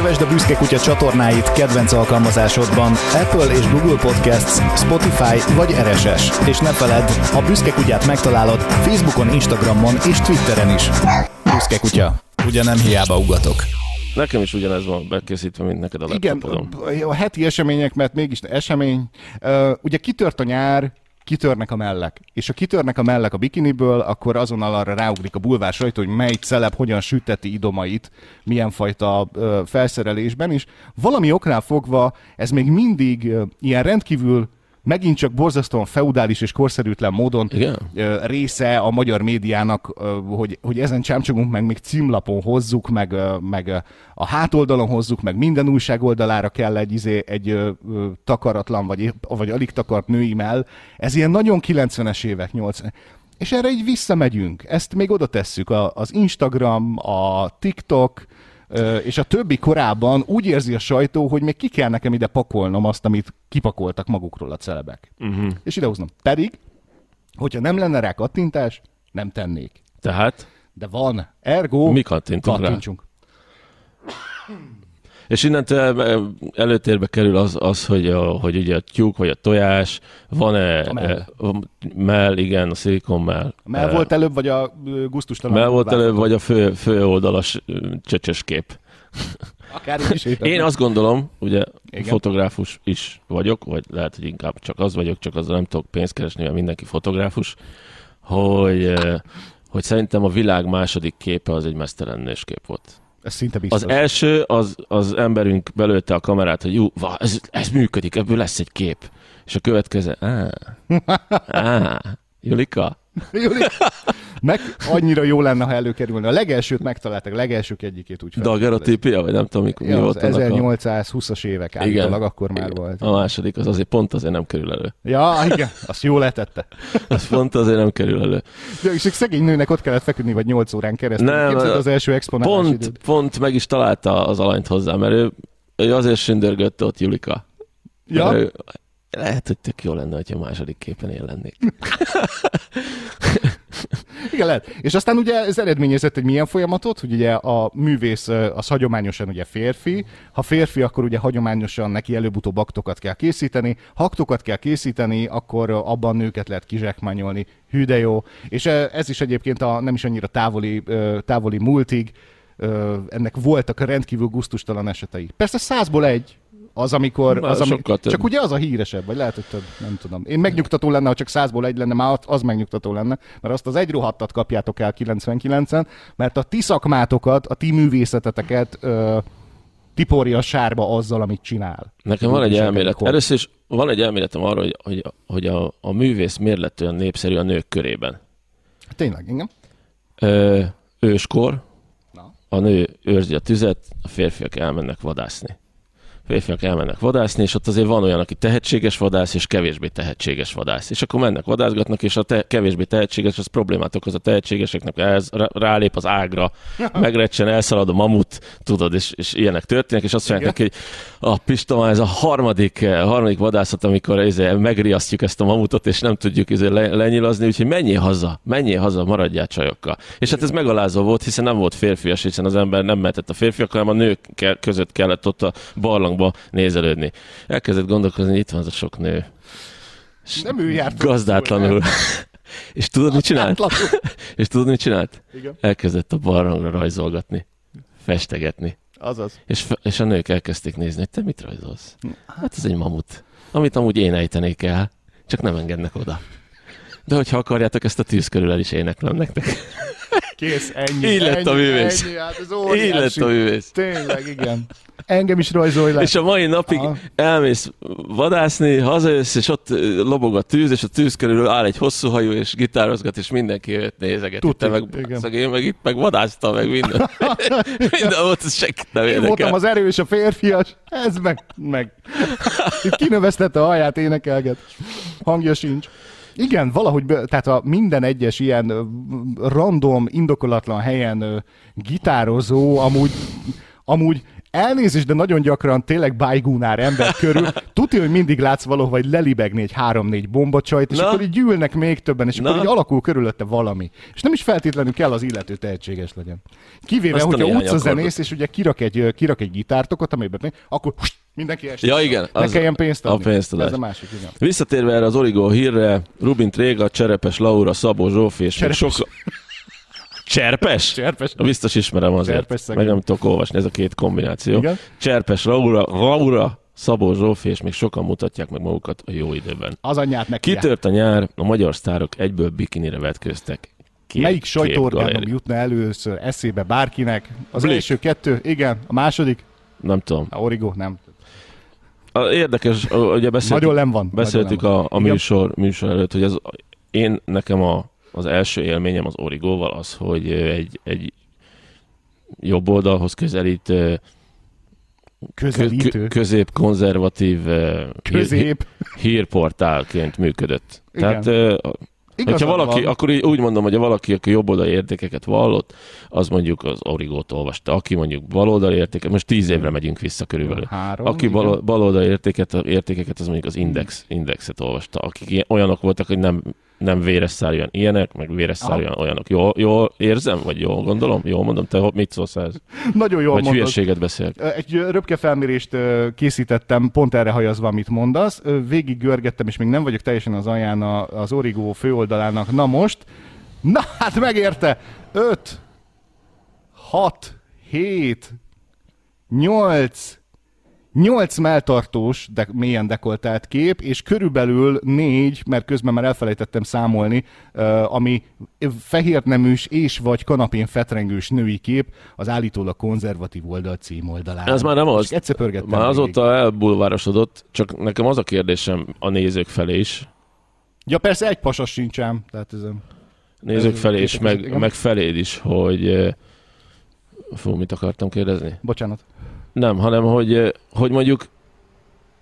Kövesd a Büszke Kutya csatornáit kedvenc alkalmazásodban Apple és Google Podcasts, Spotify vagy RSS. És ne feledd, a Büszke Kutyát megtalálod Facebookon, Instagramon és Twitteren is. Büszke Kutya. Ugye nem hiába ugatok. Nekem is ugyanez van bekészítve, mint neked a Igen, laptopodon. a heti események, mert mégis esemény. Ugye kitört a nyár, kitörnek a mellek. És ha kitörnek a mellek a bikiniből, akkor azonnal arra ráugrik a bulvár sajtó, hogy mely celeb hogyan süteti idomait, milyen fajta ö, felszerelésben, és valami oknál fogva ez még mindig ö, ilyen rendkívül megint csak borzasztóan feudális és korszerűtlen módon Igen? része a magyar médiának, hogy, hogy ezen csámcsogunk, meg még címlapon hozzuk, meg, meg a hátoldalon hozzuk, meg minden újság oldalára kell egy, izé, egy takaratlan, vagy, vagy alig takart női mell. Ez ilyen nagyon 90-es évek, 80 és erre így visszamegyünk. Ezt még oda tesszük. A, az Instagram, a TikTok, és a többi korábban úgy érzi a sajtó, hogy még ki kell nekem ide pakolnom azt, amit kipakoltak magukról a celebek. Uh-huh. És idehoznom. Pedig, hogyha nem lenne rá kattintás, nem tennék. Tehát, De van. Ergo, Mi kattintunk rá? És innentől előtérbe kerül az, az hogy, a, hogy ugye a tyúk vagy a tojás, van-e A mell. eh, mell, igen, a szilikon mell. Mell Eh, volt előbb, vagy a gusztustalan? mell volt előbb, vagy a fő, fő oldalas csöcsös kép. Akár is. Én azt gondolom, ugye Igen. Fotográfus is vagyok, vagy lehet, hogy inkább csak az vagyok, csak azzal nem tudok pénzt keresni, mert mindenki fotográfus, hogy, hogy szerintem a világ második képe az egy mesztelen nőskép volt. Ez szinte biztos. Az első, az, az emberünk belőtte a kamerát, hogy jú, va, ez, ez működik, ebből lesz egy kép. És a következő, á, á, Julika, Juli, meg annyira jó lenne, ha előkerülne. A legelsőt megtaláltak, a legelsők egyikét úgy felfedezték. dagerotípia, vagy nem tudom, mikor, mi Ja, volt annak a... 1820-as évek állítólag, akkor már volt. A második, az azért pont azért nem kerül elő. Ja, igen, azt jól letette. Az pont azért nem kerül elő. Ja, és egy szegény nőnek ott kellett feküdni, vagy 8 órán keresztül. Nem, Képzeld az első exponálás Pont, időt. pont meg is találta az alanyt hozzá, mert ő, ő azért sündörgött ott Julika. Ja, Ő, lehet, hogy tök jó lenne, hogyha a második képen én lennék. igen, lehet. És aztán ugye ez eredményezett egy milyen folyamatot, hogy ugye a művész az hagyományosan ugye férfi, ha férfi, akkor ugye hagyományosan neki előbb-utóbb aktokat kell készíteni, ha aktokat kell készíteni, akkor abban nőket lehet kizsákmányolni, hű de jó. És ez is egyébként a nem is annyira távoli, távoli múltig, ennek voltak rendkívül guztustalan esetei. Persze százból egy, az, amikor... Az, ami, sokkal több. csak ugye az a híresebb, vagy lehet, hogy több, nem tudom. Én megnyugtató lenne, ha csak százból egy lenne, már az megnyugtató lenne, mert azt az egy rohadtat kapjátok el 99-en, mert a ti szakmátokat, a ti művészeteteket ö, tiporja a sárba azzal, amit csinál. Nekem van egy elmélet. Először is van egy elméletem arról, hogy, hogy, hogy a, a művész miért lett olyan népszerű a nők körében. Tényleg, igen. Ö, őskor, a nő őrzi a tüzet, a férfiak elmennek vadászni. A férfiak elmennek vadászni, és ott azért van olyan, aki tehetséges vadász, és kevésbé tehetséges vadász. És akkor mennek vadászgatnak, és a te- kevésbé tehetséges, az problémát okoz a tehetségeseknek, ez rá- rálép az ágra, megrecsen, elszalad a mamut, tudod, és, és ilyenek történnek, és azt mondják neki, hogy a Pista, már ez a harmadik, eh, harmadik vadászat, amikor izé, megriasztjuk ezt a mamutot, és nem tudjuk izé le, lenyilazni, úgyhogy menjél haza, menjél haza, maradjál csajokkal. És hát ez megalázó volt, hiszen nem volt férfias, hiszen az ember nem mehetett a férfiak, hanem a nők között kellett ott a barlangba nézelődni. Elkezdett gondolkozni, hogy itt van az a sok nő. És Nem ő járt. Gazdátlanul. és tudod, mit csinált? És tudod, mit csinált? Igen. Elkezdett a barlangra rajzolgatni, festegetni. Azaz. És, és a nők elkezdték nézni, hogy te mit rajzolsz? Hát ez egy mamut, amit amúgy én ejtenék el, csak nem engednek oda. De hogyha akarjátok, ezt a tűz körül el is éneklem nektek. Kész, ennyi. Így lett a ennyi, művész. Ennyi, hát ez Így lett a művész. Tényleg, igen. Engem is rajzolj le. És a mai napig Aha. elmész vadászni, hazajössz, és ott ö, lobog a tűz, és a tűz körül áll egy hosszú hajú, és gitározgat, és mindenki őt nézeget. Tuti, Te meg, igen. szeg, én meg itt meg vadásztam, meg minden. minden volt, senkit nem Én voltam érdekel. az erős, a férfias, ez meg, meg. Itt kinövesztette a haját, énekelget. Hangja sincs. Igen, valahogy, tehát a minden egyes ilyen random, indokolatlan helyen gitározó, amúgy, amúgy elnézést, de nagyon gyakran tényleg bájgúnár ember körül, tudja, hogy mindig látsz valahol, vagy lelibegni egy három-négy bombacsajt, és Na. akkor így gyűlnek még többen, és Na. akkor így alakul körülötte valami. És nem is feltétlenül kell az illető tehetséges legyen. Kivéve, Azt a hogyha utcazenész, és ugye kirak egy, kirak egy gitártokot, amiben akkor hust, mindenki esik. Ja, igen, Ne az- kelljen pénzt a adni. pénztadás. Ez a másik, igen. Visszatérve erre az Origo hírre, Rubin Tréga, Cserepes Laura, Szabó Zsófi és még Cserepes. Cserpes? Cserpes. Biztos ismerem azért. Cserpes szegény. Meg nem tudok olvasni, ez a két kombináció. Igen. Cserpes Laura, Laura, Szabó Zsófi, és még sokan mutatják meg magukat a jó időben. Az anyját neki. Kitört a nyár, a magyar sztárok egyből bikinire vetköztek. Két Melyik sajtóorgánom képgaléri. jutna először eszébe bárkinek? Az Blik. első kettő, igen. A második? Nem tudom. A Origo, nem. A, érdekes, ugye beszéltük, Nagyon nem van. beszéltük nagyon a, a műsor, műsor előtt, hogy ez, én nekem a, az első élményem az Origóval az, hogy egy, egy jobb oldalhoz közelít Közelítő. kö, közép-konzervatív Közép. Hír, hírportálként működött. Igen. Tehát Igazad Hogyha valaki, van. akkor így úgy mondom, hogy ha valaki, aki jobboldali értékeket vallott, az mondjuk az Origót olvasta. Aki mondjuk baloldali értéket, most tíz évre megyünk vissza körülbelül. Három, Aki igen. bal, baloldali értéket, értékeket, az mondjuk az index, indexet olvasta. Akik ilyen- olyanok voltak, hogy nem, nem véres szárűen ilyenek, meg véres szárűen olyanok. Jól, jól érzem, vagy jól gondolom? Jól mondom, te mit szólsz ez? Nagyon jól Vagy mondod. hülyeséget beszélek? Egy röpke felmérést készítettem, pont erre hajazva, amit mondasz. Végig görgettem, és még nem vagyok teljesen az alján a- az Origo főoldalának. Na most, na hát megérte! 5, 6, 7, 8, 8 melltartós, de mélyen dekoltált kép, és körülbelül 4, mert közben már elfelejtettem számolni, ami fehér neműs és vagy kanapén fetrengős női kép az állítólag konzervatív oldal címoldalán. Ez már nem az. És egyszer pörgettem Már végig. azóta elbulvárosodott, csak nekem az a kérdésem a nézők felé is, Ja persze, egy pasas sincsám. Tehát ez nézők felé is, meg, meg feléd is, hogy fú, mit akartam kérdezni? Bocsánat. Nem, hanem hogy, hogy mondjuk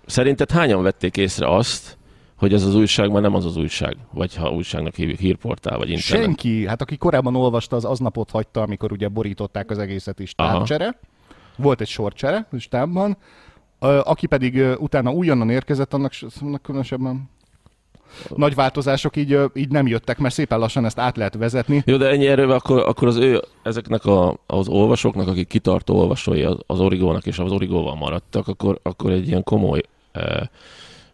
szerinted hányan vették észre azt, hogy ez az újság már nem az az újság, vagy ha újságnak hívjuk hírportál, vagy internet. Senki, hát aki korábban olvasta, az aznapot hagyta, amikor ugye borították az egészet is Aha. tábcsere. Volt egy sorcsere stábban. Aki pedig utána újonnan érkezett, annak, annak különösebben nagy változások így, így nem jöttek, mert szépen lassan ezt át lehet vezetni. Jó, de ennyi erővel akkor, akkor az ő, ezeknek a, az olvasóknak, akik kitartó olvasói az, az Origónak és az Origóval maradtak, akkor, akkor egy ilyen komoly eh,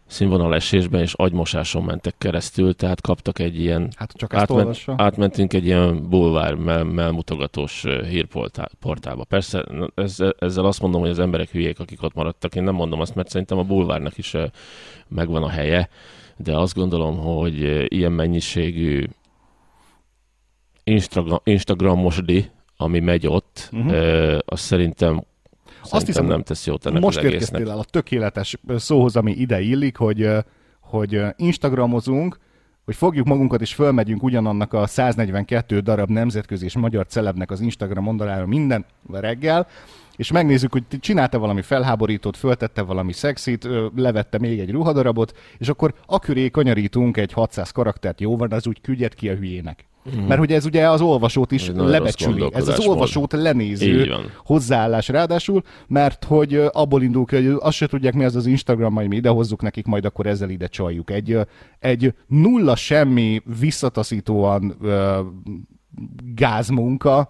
színvonalesésben és agymosáson mentek keresztül, tehát kaptak egy ilyen Hát csak ezt átment, olvassa. átmentünk egy ilyen bulvár mell, mellmutogatós ö, hírportálba. Persze ezzel, ezzel azt mondom, hogy az emberek hülyék, akik ott maradtak. Én nem mondom azt, mert szerintem a bulvárnak is megvan a helye, de azt gondolom, hogy ö, ilyen mennyiségű Instagram, Instagramosdi, ami megy ott, uh-huh. az szerintem, szerintem hiszem, nem tesz jót ennek Most az egésznek. el a tökéletes szóhoz, ami ide illik, hogy, hogy Instagramozunk, hogy fogjuk magunkat és fölmegyünk ugyanannak a 142 darab nemzetközi és magyar celebnek az Instagram oldalára minden reggel, és megnézzük, hogy csinálta valami felháborítót, föltette valami szexit, levette még egy ruhadarabot, és akkor aköré kanyarítunk egy 600 karaktert, jó van, az úgy küldjet ki a hülyének. Mm. Mert hogy ez ugye az olvasót is lebecsüli. Ez az olvasót lenéző Így van. hozzáállás ráadásul, mert hogy abból indul ki, hogy azt se tudják mi az az Instagram, majd mi idehozzuk nekik, majd akkor ezzel ide csaljuk. Egy, egy nulla semmi visszataszítóan gázmunka,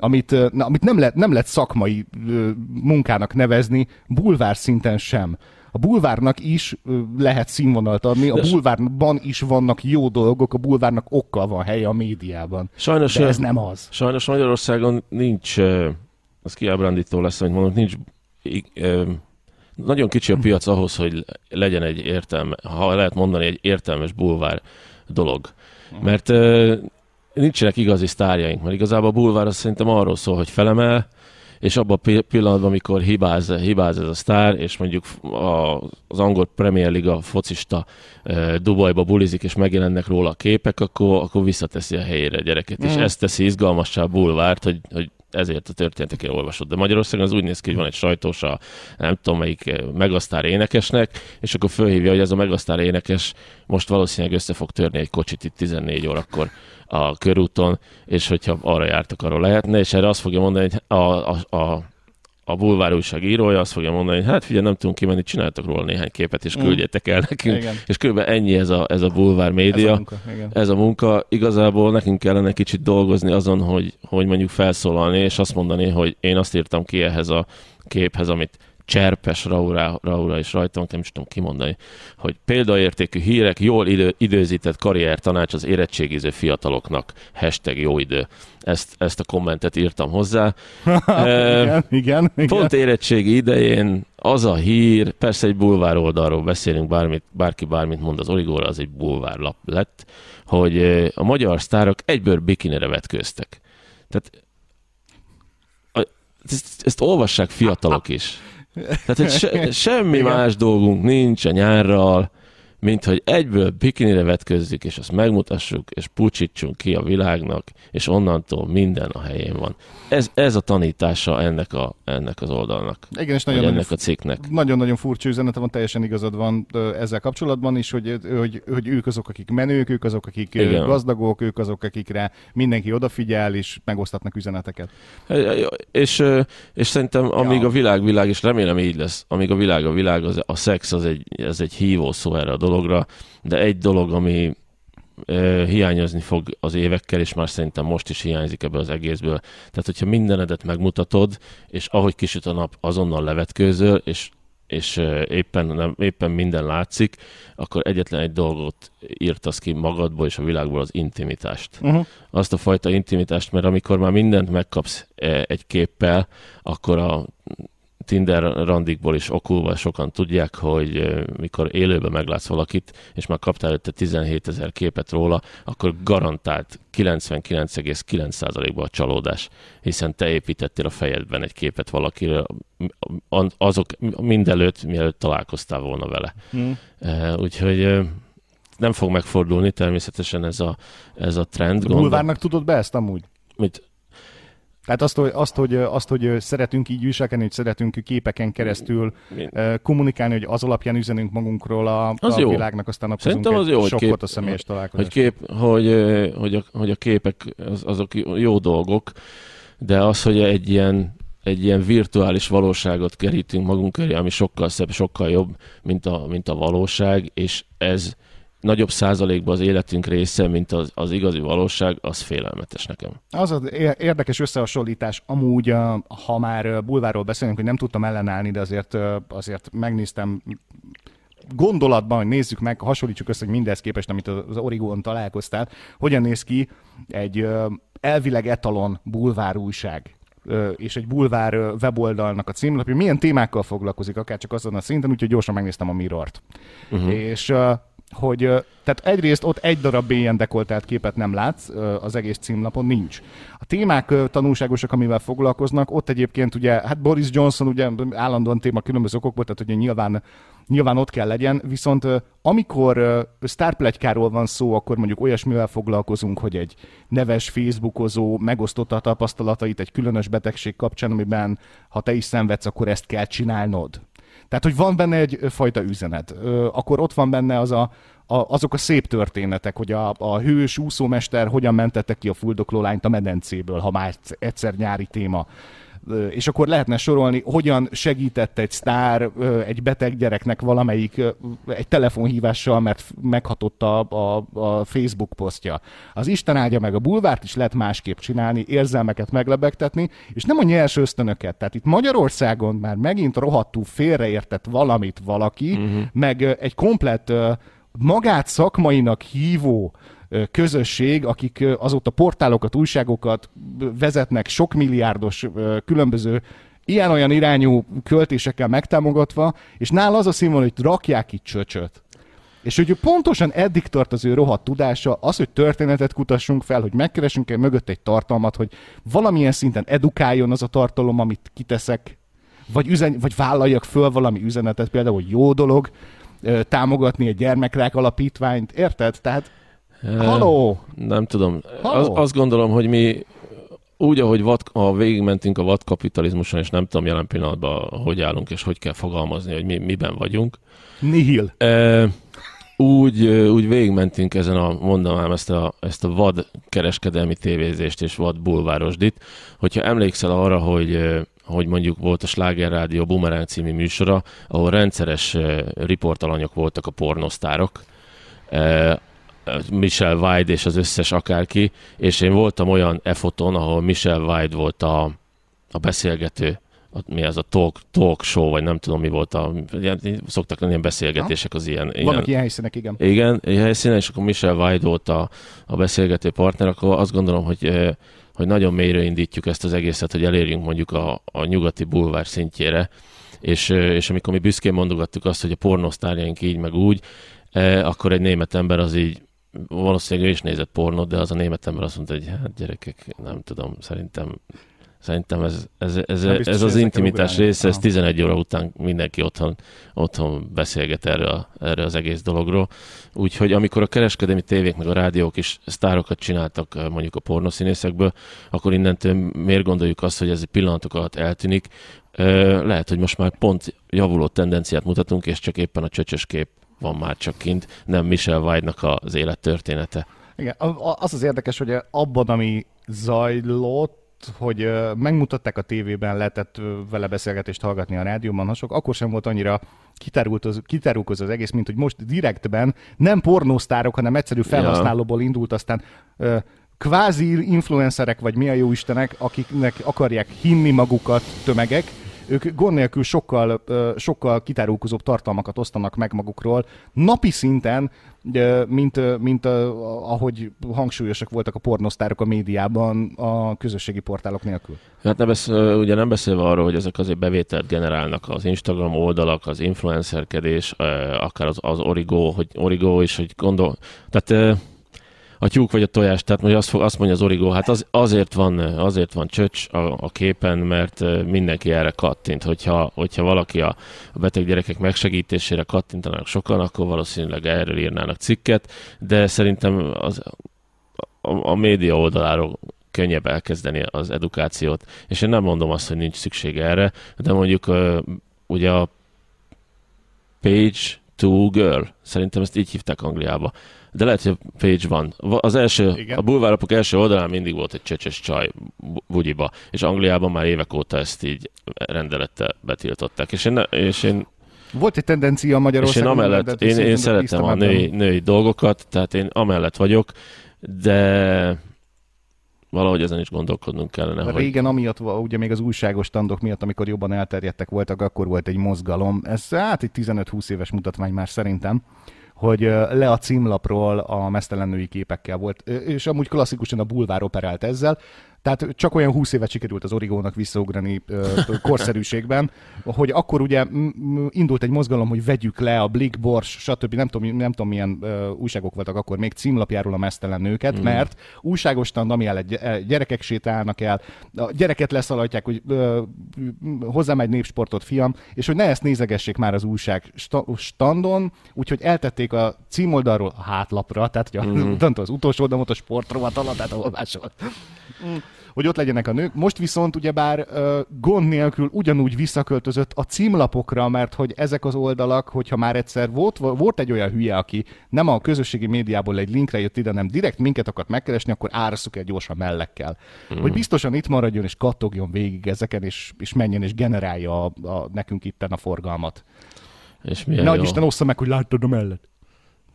amit, na, amit nem, lehet, nem lehet szakmai ö, munkának nevezni, bulvár szinten sem. A bulvárnak is ö, lehet színvonalt adni, a bulvárban is vannak jó dolgok, a bulvárnak okkal van helye a médiában. Sajnos, De ez nem az. Sajnos Magyarországon nincs, az kiábrándító lesz, hogy mondom, nincs, ö, nagyon kicsi a piac ahhoz, hogy legyen egy értelme, ha lehet mondani, egy értelmes bulvár dolog. Mert ö, nincsenek igazi sztárjaink, mert igazából a bulvár az szerintem arról szól, hogy felemel, és abban a pi- pillanatban, amikor hibáz, hibáz ez a sztár, és mondjuk a, az angol Premier Liga focista e, Dubajba bulizik, és megjelennek róla a képek, akkor, akkor visszateszi a helyére a gyereket. Mm. És ez teszi izgalmassá a bulvárt, hogy, hogy ezért a történeteket olvasod. De Magyarországon az úgy néz ki, hogy van egy sajtós a nem tudom melyik eh, megasztár énekesnek, és akkor fölhívja, hogy ez a megasztár énekes most valószínűleg össze fog törni egy kocsit itt 14 órakor a körúton, és hogyha arra jártak, arról lehetne, és erre azt fogja mondani, hogy a, a, a, a bulvár újság írója azt fogja mondani, hogy hát figyelj, nem tudunk kimenni, csináltak róla néhány képet, és küldjétek el nekünk. Igen. És kb. ennyi ez a, ez a bulvár Ez média. a munka, igen. Ez a munka, igazából nekünk kellene kicsit dolgozni azon, hogy, hogy mondjuk felszólalni, és azt mondani, hogy én azt írtam ki ehhez a képhez, amit Cserpes Raura, Raura is rajtam, nem is tudom kimondani, hogy példaértékű hírek, jól idő, időzített karrier tanács az érettségiző fiataloknak. Hashtag jó idő. Ezt, ezt a kommentet írtam hozzá. Ö, igen, igen, igen. Pont érettségi idején az a hír, persze egy bulvár oldalról beszélünk, bármit, bárki bármit mond az Origóra, az egy bulvárlap lett, hogy a magyar sztárok egyből bikinire vetköztek. Tehát ezt, ezt olvassák fiatalok is. Tehát, hogy se, semmi más dolgunk nincs a nyárral, mint hogy egyből bikinire vetközzük, és azt megmutassuk, és pucsítsunk ki a világnak, és onnantól minden a helyén van. Ez, ez a tanítása ennek, a, ennek az oldalnak, Igen, és nagyon, ennek a cikknek. nagyon-nagyon furcsa üzenete van, teljesen igazad van ezzel kapcsolatban is, hogy, hogy, hogy ők azok, akik menők, ők azok, akik Igen. gazdagok, ők azok, akikre mindenki odafigyel, és megosztatnak üzeneteket. És, és szerintem amíg Ja. a világ világ, és remélem így lesz, amíg a világ a világ, az, a szex az egy, ez egy hívó szó erre a dologra, de egy dolog, ami ö, hiányozni fog az évekkel, és már szerintem most is hiányzik ebből az egészből. Tehát, hogyha mindenedet megmutatod, és ahogy kisüt a nap, azonnal levetkőzöl, és és éppen, nem, éppen minden látszik, akkor egyetlen egy dolgot írtasz ki magadból és a világból, az intimitást Uh-huh. azt a fajta intimitást, mert amikor már mindent megkapsz egy képpel, akkor a Tinder randikból is okulva sokan tudják, hogy mikor élőben meglátsz valakit, és már kaptál előtte 17 ezer képet róla, akkor garantált 99,9%-ban a csalódás, hiszen te építettél a fejedben egy képet valakiről, azok mindelőtt, mielőtt találkoztál volna vele. Eh, Úgyhogy nem fog megfordulni természetesen ez a, ez a trend. A bulvárnak tudod be ezt amúgy? Mit, Tehát azt, hogy, azt, hogy, azt, hogy szeretünk így viselkedni, hogy szeretünk képeken keresztül ö, kommunikálni, hogy az alapján üzenünk magunkról a, Az a jó. világnak, aztán napozunk az jó, hogy sokkot kép- a személyes találkozás. hogy, kép, hogy, hogy, a, hogy a képek az, azok jó dolgok, de az, hogy egy ilyen, egy ilyen virtuális valóságot kerítünk magunk köré, ami sokkal szebb, sokkal jobb, mint a, mint a valóság, és ez nagyobb százalékban az életünk része, mint az, az igazi valóság, az félelmetes nekem. Az az érdekes összehasonlítás, amúgy, ha már ö, bulvárról beszélünk, hogy nem tudtam ellenállni, de azért, azért megnéztem gondolatban, hogy nézzük meg, hasonlítsuk össze, hogy mindez képest, amit az Origón találkoztál, hogyan néz ki egy elvileg etalon bulvár újság és egy bulvár weboldalnak a címlapja, milyen témákkal foglalkozik, akár csak azon a szinten, úgyhogy gyorsan megnéztem a Mirrort. Uh-huh. És ö, hogy tehát egyrészt ott egy darab ilyen dekoltált képet nem látsz, az egész címlapon nincs. A témák tanulságosak, amivel foglalkoznak, ott egyébként ugye, hát Boris Johnson ugye állandóan téma különböző okokból, tehát ugye nyilván, nyilván ott kell legyen, viszont amikor sztárplegykáról van szó, akkor mondjuk olyasmivel foglalkozunk, hogy egy neves Facebookozó megosztotta a tapasztalatait egy különös betegség kapcsán, amiben ha te is szenvedsz, akkor ezt kell csinálnod. Tehát, hogy van benne egy fajta üzenet. Akkor ott van benne az a, a, azok a szép történetek, hogy a, a hős úszómester hogyan mentette ki a fuldokló lányt a medencéből, ha már egyszer nyári téma. És akkor lehetne sorolni, hogyan segített egy sztár egy beteg gyereknek valamelyik egy telefonhívással, mert meghatotta a, a, Facebook posztja. Az Isten áldja meg a bulvárt is lehet másképp csinálni, érzelmeket meglebegtetni, és nem a nyers ösztönöket. Tehát itt Magyarországon már megint rohadtul félreértett valamit valaki, uh-huh. meg egy komplett ö, magát szakmainak hívó közösség, akik azóta portálokat, újságokat vezetnek sok milliárdos különböző ilyen-olyan irányú költésekkel megtámogatva, és nála az a színvonal, hogy rakják itt csöcsöt. És hogy pontosan eddig tart az ő rohadt tudása, az, hogy történetet kutassunk fel, hogy megkeresünk egy mögött egy tartalmat, hogy valamilyen szinten edukáljon az a tartalom, amit kiteszek, vagy, üzen, vagy vállaljak föl valami üzenetet, például, hogy jó dolog támogatni egy gyermekrák alapítványt, érted? Tehát, haló! Nem tudom. Halló? Az, azt gondolom, hogy mi úgy, ahogy vad, a végigmentünk a vadkapitalizmuson, és nem tudom jelen pillanatban, hogy állunk, és hogy kell fogalmazni, hogy mi, miben vagyunk, Nihil. E, úgy, úgy végigmentünk ezen a, mondanám ezt a, ezt a vad kereskedelmi tévézést és vad bulvárosdit. Hogyha emlékszel arra, hogy, hogy mondjuk volt a Sláger Rádió Bumerang című műsora, ahol rendszeres riportalanyok voltak a pornosztárok, Michelle White és az összes akárki, és én voltam olyan e-foton, ahol Michelle White volt a, a beszélgető, mi az a talk, talk show, vagy nem tudom mi volt a, szoktak lenni ilyen beszélgetések az ilyen. Vannak ilyen, ilyen helyszínek, igen. Igen, ilyen helyszínen, és akkor Michelle White volt a, a beszélgető partner, akkor azt gondolom, hogy hogy nagyon mélyre indítjuk ezt az egészet, hogy elérjünk mondjuk a, a nyugati bulvár szintjére, és, és amikor mi büszkén mondogattuk azt, hogy a pornosztárjaink így meg úgy, akkor egy német ember az így valószínűleg ő is nézett pornót, de az a német ember azt mondta, hogy hát gyerekek, nem tudom, szerintem Szerintem ez, ez, ez, ez, ez az intimitás része, ez 11 óra után mindenki otthon, otthon beszélget erre, a, erre az egész dologról. Úgyhogy amikor a kereskedelmi tévék meg a rádiók is sztárokat csináltak eh, mondjuk a pornoszínészekből, akkor innentől miért gondoljuk azt, hogy ez pillanatok alatt eltűnik. Eh, lehet, hogy most már pont javuló tendenciát mutatunk, és csak éppen a csöcsös kép van már csak kint, nem Michel Weidnak az élettörténete. Igen, az az érdekes, hogy abban, ami zajlott, hogy megmutatták a tévében, lehetett vele beszélgetést hallgatni a rádióban, hasonlók, akkor sem volt annyira kitárulkozó az egész, mint hogy most direktben nem pornósztárok, hanem egyszerű felhasználóból indult, aztán kvázi influencerek, vagy mi a jó istenek, akiknek akarják hinni magukat tömegek, ők gond nélkül sokkal, sokkal kitárulkozóbb tartalmakat osztanak meg magukról, napi szinten, mint, mint ahogy hangsúlyosak voltak a pornosztárok a médiában a közösségi portálok nélkül. Hát nem beszél, ugye nem beszélve arról, hogy ezek azért bevételt generálnak az Instagram oldalak, az influencerkedés, akár az, az Origo, hogy Origo is, hogy gondol... Tehát a tyúk vagy a tojás, tehát hogy azt, azt mondja az origó, hát az, azért, van, azért van csöcs a, a képen, mert mindenki erre kattint. Hogyha, hogyha valaki a, a beteg gyerekek megsegítésére kattintanak sokan, akkor valószínűleg erről írnának cikket, de szerintem az, a, a média oldaláról könnyebb elkezdeni az edukációt. És én nem mondom azt, hogy nincs szüksége erre, de mondjuk ugye a Page to Girl, szerintem ezt így hívták Angliába de lehet, hogy a page van. Az első, Igen. a bulvárapok első oldalán mindig volt egy csecses csaj bugyiba, és Angliában már évek óta ezt így rendelettel betiltották. És én, és én volt egy tendencia Magyarországon. És én amellett, én, én szeretem a női, női dolgokat, tehát én amellett vagyok, de valahogy ezen is gondolkodnunk kellene. Hogy... Régen amiatt, ugye még az újságos standok miatt, amikor jobban elterjedtek voltak, akkor volt egy mozgalom. Ez hát egy 15-20 éves mutatvány már szerintem hogy le a címlapról a mesztelen női képekkel volt, és amúgy klasszikusan a bulvár operált ezzel, tehát csak olyan 20 évet sikerült az Origónak visszaugrani korszerűségben, hogy akkor ugye indult egy mozgalom, hogy vegyük le a Blick, Bors, stb. Nem tudom, nem tudom milyen újságok voltak akkor még címlapjáról a mesztelen nőket, mm. mert újságostan, ami el gyerekek sétálnak el, a gyereket leszaladják, hogy hozzám egy népsportot, fiam, és hogy ne ezt nézegessék már az újság standon, úgyhogy eltették a címoldalról a hátlapra, tehát hogy a, mm. az utolsó oldalon a sportrovat alatt, tehát ahol máshol. Mm hogy ott legyenek a nők. Most viszont ugyebár gond nélkül ugyanúgy visszaköltözött a címlapokra, mert hogy ezek az oldalak, hogyha már egyszer volt, volt egy olyan hülye, aki nem a közösségi médiából egy linkre jött ide, nem direkt minket akart megkeresni, akkor árasszuk egy gyorsan mellekkel. Mm. Hogy biztosan itt maradjon és kattogjon végig ezeken, és, és menjen és generálja a, a, nekünk itten a forgalmat. És milyen Nagy jó. Isten ossza meg, hogy láttad a mellett.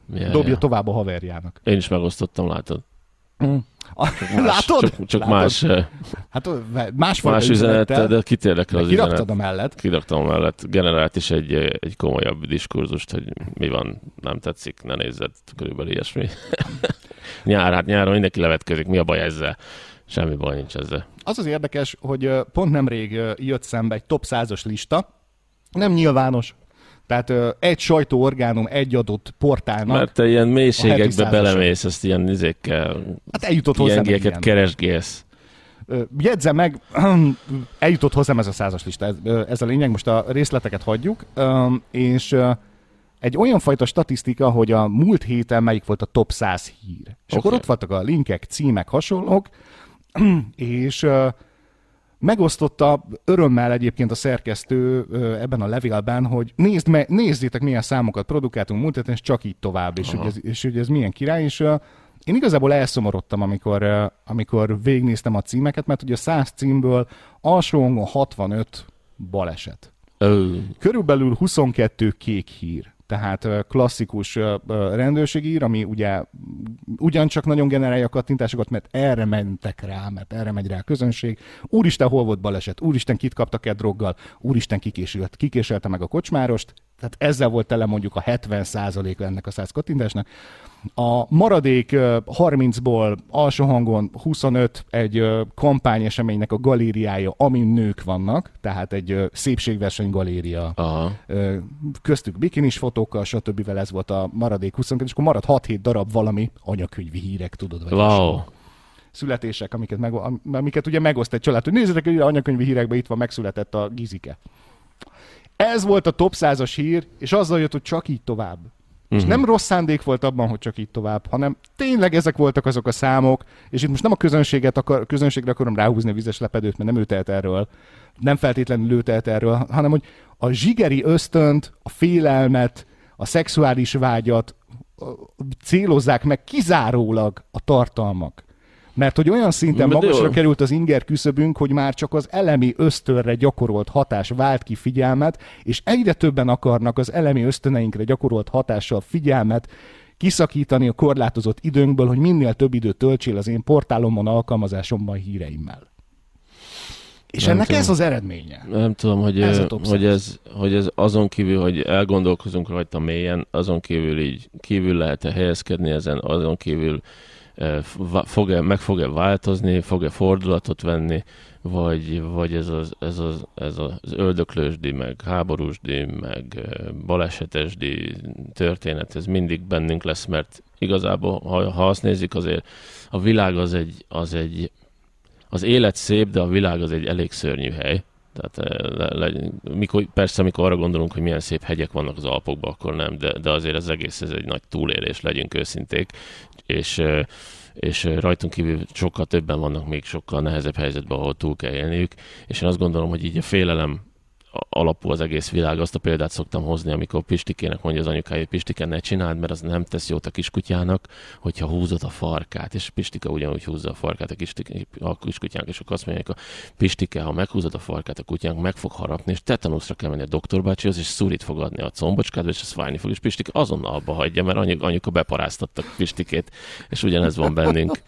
Milyen Dobja jó. tovább a haverjának. Én is megosztottam, látod. Mm. Csak más, Látod? Csak, csak Látod? más, eh, hát, más, más üzenettel, de kit érdekel az üzenet. Kiraktad a mellett. Kiraktam a mellett. Generált is egy, eh, egy komolyabb diskurzust, hogy mi van, nem tetszik, ne nézzed, körülbelül ilyesmi. Nyár, hát nyáron mindenki levetkezik, mi a baj ezzel? Semmi baj nincs ezzel. Az az érdekes, hogy pont nemrég jött szembe egy top 100-as lista, nem nyilvános, tehát ö, egy sajtóorgánum egy adott portálnak. Mert te ilyen mélységekbe belemész, ezt ilyen izékkel, hát eljutott hozzám ilyen keresgélsz. Jegyzem meg, eljutott hozzám ez a százas lista, ez, ez a lényeg, most a részleteket hagyjuk, és egy olyan fajta statisztika, hogy a múlt héten melyik volt a top 100 hír. És okay. akkor ott voltak a linkek, címek, hasonlók, és Megosztotta örömmel egyébként a szerkesztő ebben a levélben, hogy nézd me, nézzétek, milyen számokat produkáltunk múlt héten, és csak így tovább, és hogy, ez, és hogy ez milyen király, és én igazából elszomorodtam, amikor, amikor végignéztem a címeket, mert ugye a 100 címből alsó 65 baleset. Körülbelül 22 kék hír. Tehát klasszikus rendőrségi ír, ami ugye ugyancsak nagyon generálja a kattintásokat, mert erre mentek rá, mert erre megy rá a közönség. Úristen, hol volt baleset? Úristen, kit kaptak el droggal? Úristen, kikésült, kikéselte meg a kocsmárost? Tehát ezzel volt tele mondjuk a 70%-a ennek a 100 kattintásnak. A maradék ö, 30-ból alsó hangon 25 egy kampányeseménynek a galériája, amin nők vannak, tehát egy szépségverseny galéria aha. köztük bikinis fotókkal, stb. ez volt a maradék 22, és akkor marad 6-7 darab valami anyakönyvi hírek, tudod, vagy Wow. születések, amiket, meg, am- amiket ugye megoszt egy család, hogy nézzétek, hogy anyakönyvi hírekben itt van, megszületett a Gizike. Ez volt a top 100-as hír, és azzal jött, hogy csak így tovább. És Mhm. nem rossz szándék volt abban, hogy csak így tovább, hanem tényleg ezek voltak azok a számok, és itt most nem a közönséget akar, közönségre akarom ráhúzni a vizes lepedőt, mert nem ő telt erről, nem feltétlenül ő telt erről, hanem hogy a zsigeri ösztönt, a félelmet, a szexuális vágyat célozzák meg kizárólag a tartalmak. Mert hogy olyan szinten magasra jó. került az inger küszöbünk, hogy már csak az elemi ösztönre gyakorolt hatás vált ki figyelmet, és egyre többen akarnak az elemi ösztöneinkre gyakorolt hatással figyelmet kiszakítani a korlátozott időnkből, hogy minél több időt töltsél az én portálomon, alkalmazásomban híreimmel. És Nem ennek tudom. ez az eredménye. Nem tudom, hogy, Ez a hogy, 100. ez, hogy ez azon kívül, hogy elgondolkozunk rajta mélyen, azon kívül így kívül lehet-e helyezkedni ezen, azon kívül fog-e, meg fog-e változni, fog-e fordulatot venni, vagy, vagy ez, az, ez, az, ez az öldöklősdi, meg háborúsdi, meg balesetesdi történet, ez mindig bennünk lesz, mert igazából, ha, ha azt nézik, azért a világ az egy, az egy az élet szép, de a világ az egy elég szörnyű hely. Tehát eh, le, le, mikor, persze, amikor arra gondolunk, hogy milyen szép hegyek vannak az Alpokban, akkor nem, de, de azért az egész ez egy nagy túlélés, legyünk őszinték, és, és rajtunk kívül sokkal többen vannak még sokkal nehezebb helyzetben, ahol túl kell élniük, és én azt gondolom, hogy így a félelem alapú az egész világ. Azt a példát szoktam hozni, amikor Pistikének mondja az anyukája, hogy Pistike, ne csináld, mert az nem tesz jót a kiskutyának, hogyha húzod a farkát. És Pistika ugyanúgy húzza a farkát a, kistike, a kiskutyának, és akkor azt mondják, a Pistike, ha meghúzod a farkát a kutyának, meg fog harapni, és tetanuszra kell menni a doktorbácsihoz, és szurit fog adni a combocskádba, és ez fájni fog, és Pistike azonnal abba hagyja, mert anyu, anyuka beparáztatta Pistikét, és ugyanez van bennünk.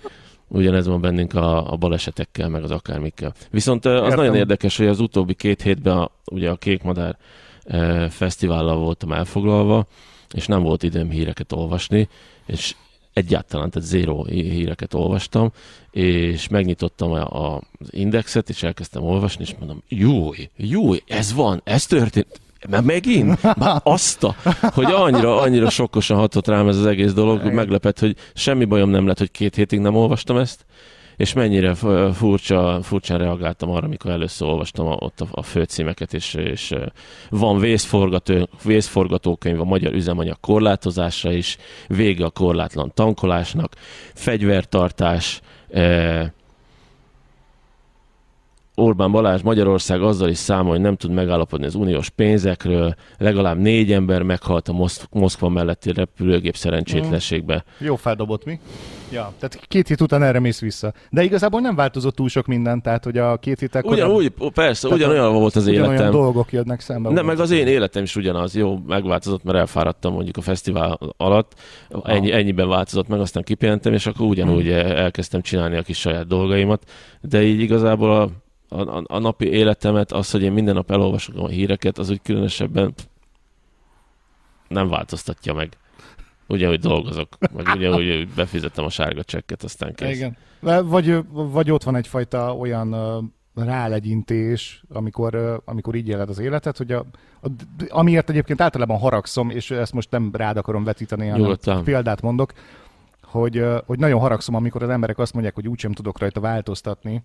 Ugyanez van bennünk a, a balesetekkel, meg az akármikkel. Viszont az Értem. nagyon érdekes, hogy az utóbbi két hétben a, ugye a Kékmadár e, fesztivállal voltam elfoglalva, és nem volt időm híreket olvasni, és egyáltalán, tehát zéro hí- híreket olvastam, és megnyitottam a, a, az indexet, és elkezdtem olvasni, és mondom, júj, júj, ez van, ez történt, mert megint? Már azt a, hogy annyira, annyira sokkosan hatott rám ez az egész dolog, hogy meglepett, hogy semmi bajom nem lett, hogy két hétig nem olvastam ezt, és mennyire furcsa, furcsán reagáltam arra, amikor először olvastam a, ott a, a főcímeket, és, és van vészforgató, vészforgatókönyv a magyar üzemanyag korlátozása is, vége a korlátlan tankolásnak, fegyvertartás, eh, Orbán Balázs Magyarország azzal is számol, hogy nem tud megállapodni az uniós pénzekről, legalább négy ember meghalt a Moszk- Moszkva melletti repülőgép szerencsétlenségbe. Jó feldobott mi? Ja, tehát két hét után erre mész vissza. De igazából nem változott túl sok minden, tehát hogy a két hétek Ugyanúgy, persze, Tehát ugyanolyan volt az ugyanolyan életem. dolgok jönnek szembe. Nem, meg az én életem is ugyanaz. Jó, megváltozott, mert elfáradtam mondjuk a fesztivál alatt. Ennyi, ennyiben változott meg, aztán kipihentem, és akkor ugyanúgy elkezdtem csinálni a kis saját dolgaimat. De így igazából a, a, a napi életemet, az, hogy én minden nap elolvasok a híreket, az úgy különösebben nem változtatja meg. Ugyanúgy dolgozok, meg ugyanúgy befizettem a sárga csekket, aztán kész. Igen. Vagy, vagy ott van egyfajta olyan rálegyintés, amikor, amikor így éled az életet, hogy a, a, amiért egyébként általában haragszom, és ezt most nem rád akarom vetíteni, hanem Nyugodtan. példát mondok, hogy, hogy nagyon haragszom, amikor az emberek azt mondják, hogy úgysem tudok rajta változtatni,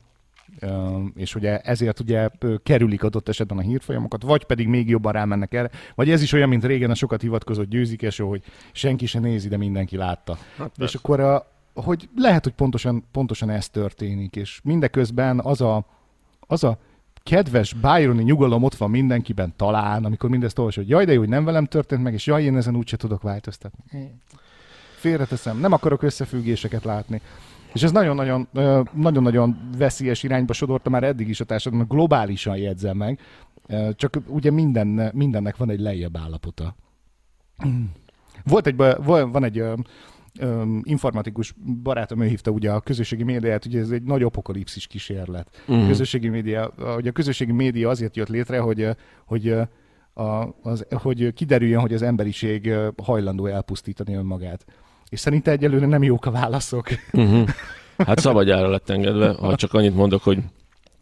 és ugye ezért ugye kerülik adott esetben a hírfolyamokat, vagy pedig még jobban rámennek erre, vagy ez is olyan, mint régen a sokat hivatkozott győzikeső, hogy senki se nézi, de mindenki látta. Hát és persze. akkor a, hogy lehet, hogy pontosan, pontosan ez történik, és mindeközben az a, az a kedves Byroni nyugalom ott van mindenkiben talán, amikor mindezt olvasod, hogy jaj, de jó, hogy nem velem történt meg, és jaj, én ezen úgyse tudok változtatni. félreteszem, nem akarok összefüggéseket látni. És ez nagyon-nagyon, nagyon-nagyon veszélyes irányba sodorta már eddig is a társadalom, globálisan jegyzem meg, csak ugye minden, mindennek van egy lejjebb állapota. Volt egy, van egy informatikus barátom, ő hívta ugye a közösségi médiát, ugye ez egy nagy apokalipszis kísérlet. Mm. Közösségi média, hogy a közösségi média azért jött létre, hogy, hogy, a, az, hogy kiderüljön, hogy az emberiség hajlandó elpusztítani önmagát. És szerinte egyelőre nem jók a válaszok. Uh-huh. Hát szabadjára lett engedve, ha csak annyit mondok, hogy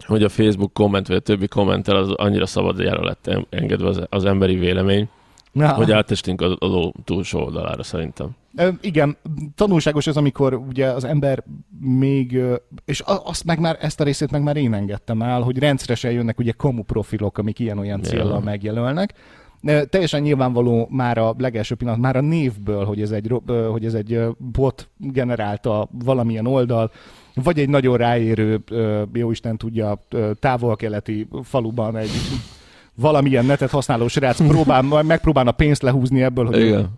hogy a Facebook komment, vagy a többi kommentel az annyira szabadjára lett en- engedve az, az emberi vélemény, Na, hogy átestünk a, a ló túlsó oldalára szerintem. Ö, igen, tanulságos az, amikor ugye az ember még, és azt meg már, ezt a részét meg már én engedtem el, hogy rendszeresen jönnek ugye kamu profilok, amik ilyen-olyan célral megjelölnek. Teljesen nyilvánvaló már a legelső pillanat, már a névből, hogy ez egy, hogy ez egy bot generálta valamilyen oldal, vagy egy nagyon ráérő, jóisten tudja, távol-keleti faluban egy valamilyen netet használó srác próbál, megpróbálna pénzt lehúzni ebből, hogy Igen.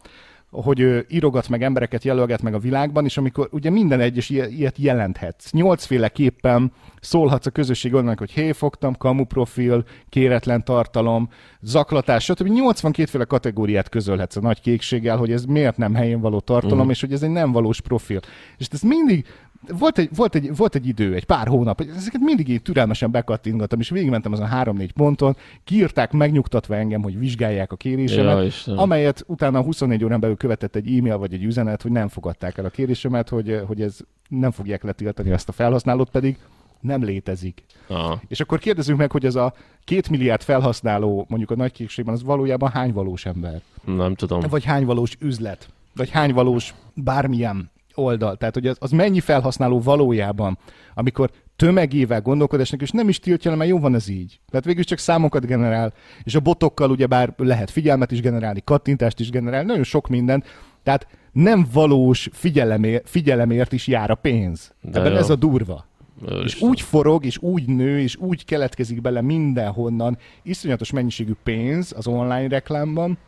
Hogy ő írogat meg embereket, jelölget meg a világban, és amikor ugye minden egyes ilyet, jelenthetsz. Nyolcféleképpen szólhatsz a közösség oldalnak, hogy hé, fogtam, kamu profil, kéretlen tartalom, zaklatás, stb. 82 féle kategóriát közölhetsz a nagy kékséggel, hogy ez miért nem helyén való tartalom, mm. és hogy ez egy nem valós profil. És ez mindig volt egy, volt, egy, volt egy idő, egy pár hónap, ezeket mindig így türelmesen bekattintgattam, és végigmentem azon három-négy ponton, kiírták megnyugtatva engem, hogy vizsgálják a kérésemet, Ja, amelyet utána 24 órán belül követett egy e-mail vagy egy üzenet, hogy nem fogadták el a kérésemet, hogy, hogy ez nem fogják letiltani ezt a felhasználót, pedig nem létezik. Aha. És akkor kérdezzük meg, hogy ez a két milliárd felhasználó mondjuk a nagy kékségben, az valójában hány valós ember? Nem tudom. Vagy hány valós üzlet? Vagy hány valós bármilyen oldal? Tehát, hogy az, az mennyi felhasználó valójában, amikor tömegével gondolkodásnak, és nem is tiltja, le, mert jó van ez így. Tehát végül csak számokat generál, és a botokkal ugyebár lehet figyelmet is generálni, kattintást is generálni, nagyon sok mindent. Tehát nem valós figyelemért, figyelemért is jár a pénz. De Ebben jó. ez a durva. És Úristen. úgy forog, és úgy nő, és úgy keletkezik bele mindenhonnan iszonyatos mennyiségű pénz az online reklámban,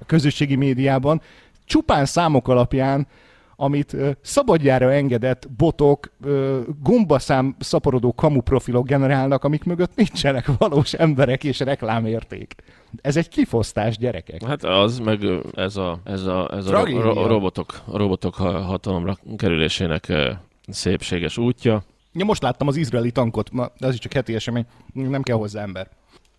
a közösségi médiában, csupán számok alapján, amit szabadjára engedett botok, gombaszám szaporodó kamu profilok generálnak, amik mögött nincsenek valós emberek és reklámérték. Ez egy kifosztás, gyerekek. Hát az, meg ez a, ez a, ez a ro- ro- robotok, a robotok ha- hatalomra kerülésének szépséges útja. Ja, most láttam az izraeli tankot, az is csak heti esemény, nem kell hozzá ember.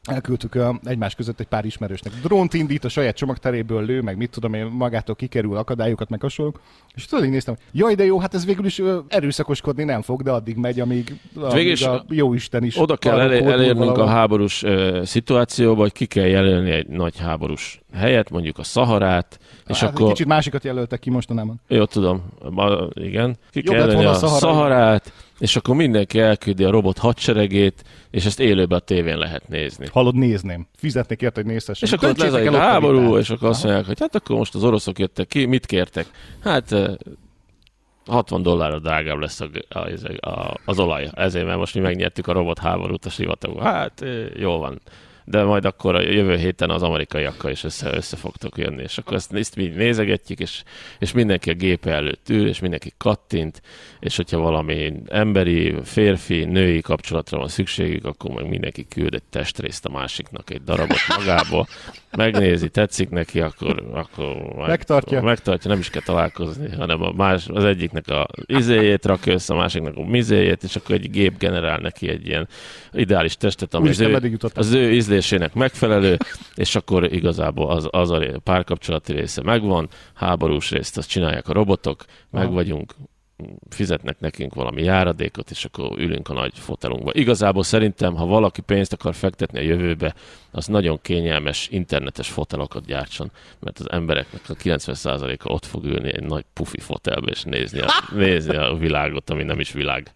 Elküldtük egymás között egy pár ismerősnek. Drónt indít, a saját csomagteréből lő, meg mit tudom én, magától kikerül akadályokat, meg hasonlók. És tudod, néztem, jaj, de jó, hát ez végül is erőszakoskodni nem fog, de addig megy, amíg, amíg Végül is a jó Isten is. Oda kell elé- elérnünk a valahol. háborús ö, szituációba, hogy ki kell jelölni egy nagy háborús helyet, mondjuk a Szaharát, és hát, akkor... Kicsit másikat jelöltek ki mostanában. Jó, tudom, ma, igen. Ki Jobb kell jelölni a a Szaharai. Szaharát, és akkor mindenki elküldi a robot hadseregét, és ezt élőben a tévén lehet nézni. Hallod, nézném. Fizetnék érte, hogy nézhessem. És akkor ott lezajlik a háború, és akkor azt mondják, hogy hát akkor most az oroszok jöttek ki, mit kértek? Hát 60 dollárra drágább lesz a, a, a, az olaj. Ezért, mert most mi megnyertük a robot háborút a sivatagban. Hát jól van. De majd akkor a jövő héten az amerikaiakkal is össze, össze fogtok jönni. És akkor ezt, ezt mi nézegetjük, és, és mindenki a gépe előtt ül, és mindenki kattint, és hogyha valami emberi, férfi, női kapcsolatra van szükségük, akkor meg mindenki küld egy testrészt a másiknak, egy darabot magából, megnézi, tetszik neki, akkor, akkor meg- Megtartja. megtartja, nem is kell találkozni, hanem a más, az egyiknek a izéjét rakja össze, a másiknak a mizéjét, és akkor egy gép generál neki egy ilyen ideális testet, ami az Úristen, ő, az ő ízlésének megfelelő, és akkor igazából az, az a párkapcsolati része megvan, háborús részt azt csinálják a robotok, meg vagyunk, fizetnek nekünk valami járadékot, és akkor ülünk a nagy fotelunkba. Igazából szerintem, ha valaki pénzt akar fektetni a jövőbe, az nagyon kényelmes internetes fotelokat gyártson, mert az embereknek a 90%-a ott fog ülni egy nagy pufi fotelbe, és nézni a, nézni a világot, ami nem is világ.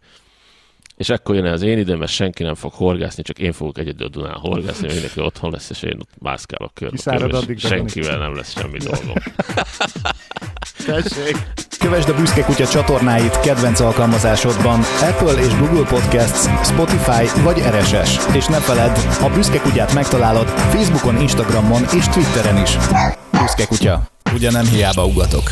És ekkor jön el az én időm, mert senki nem fog horgászni, csak én fogok egyedül Dunán horgászni, mindenki otthon lesz, és én ott mászkálok körbe, és senkivel nem lesz semmi dolgom. Tessék. Kövesd a Büszke Kutya csatornáit kedvenc alkalmazásodban Apple és Google Podcasts, Spotify vagy RSS. És ne feledd, a Büszke Kutyát megtalálod Facebookon, Instagramon és Twitteren is. Büszke Kutya. Ugye nem hiába ugatok.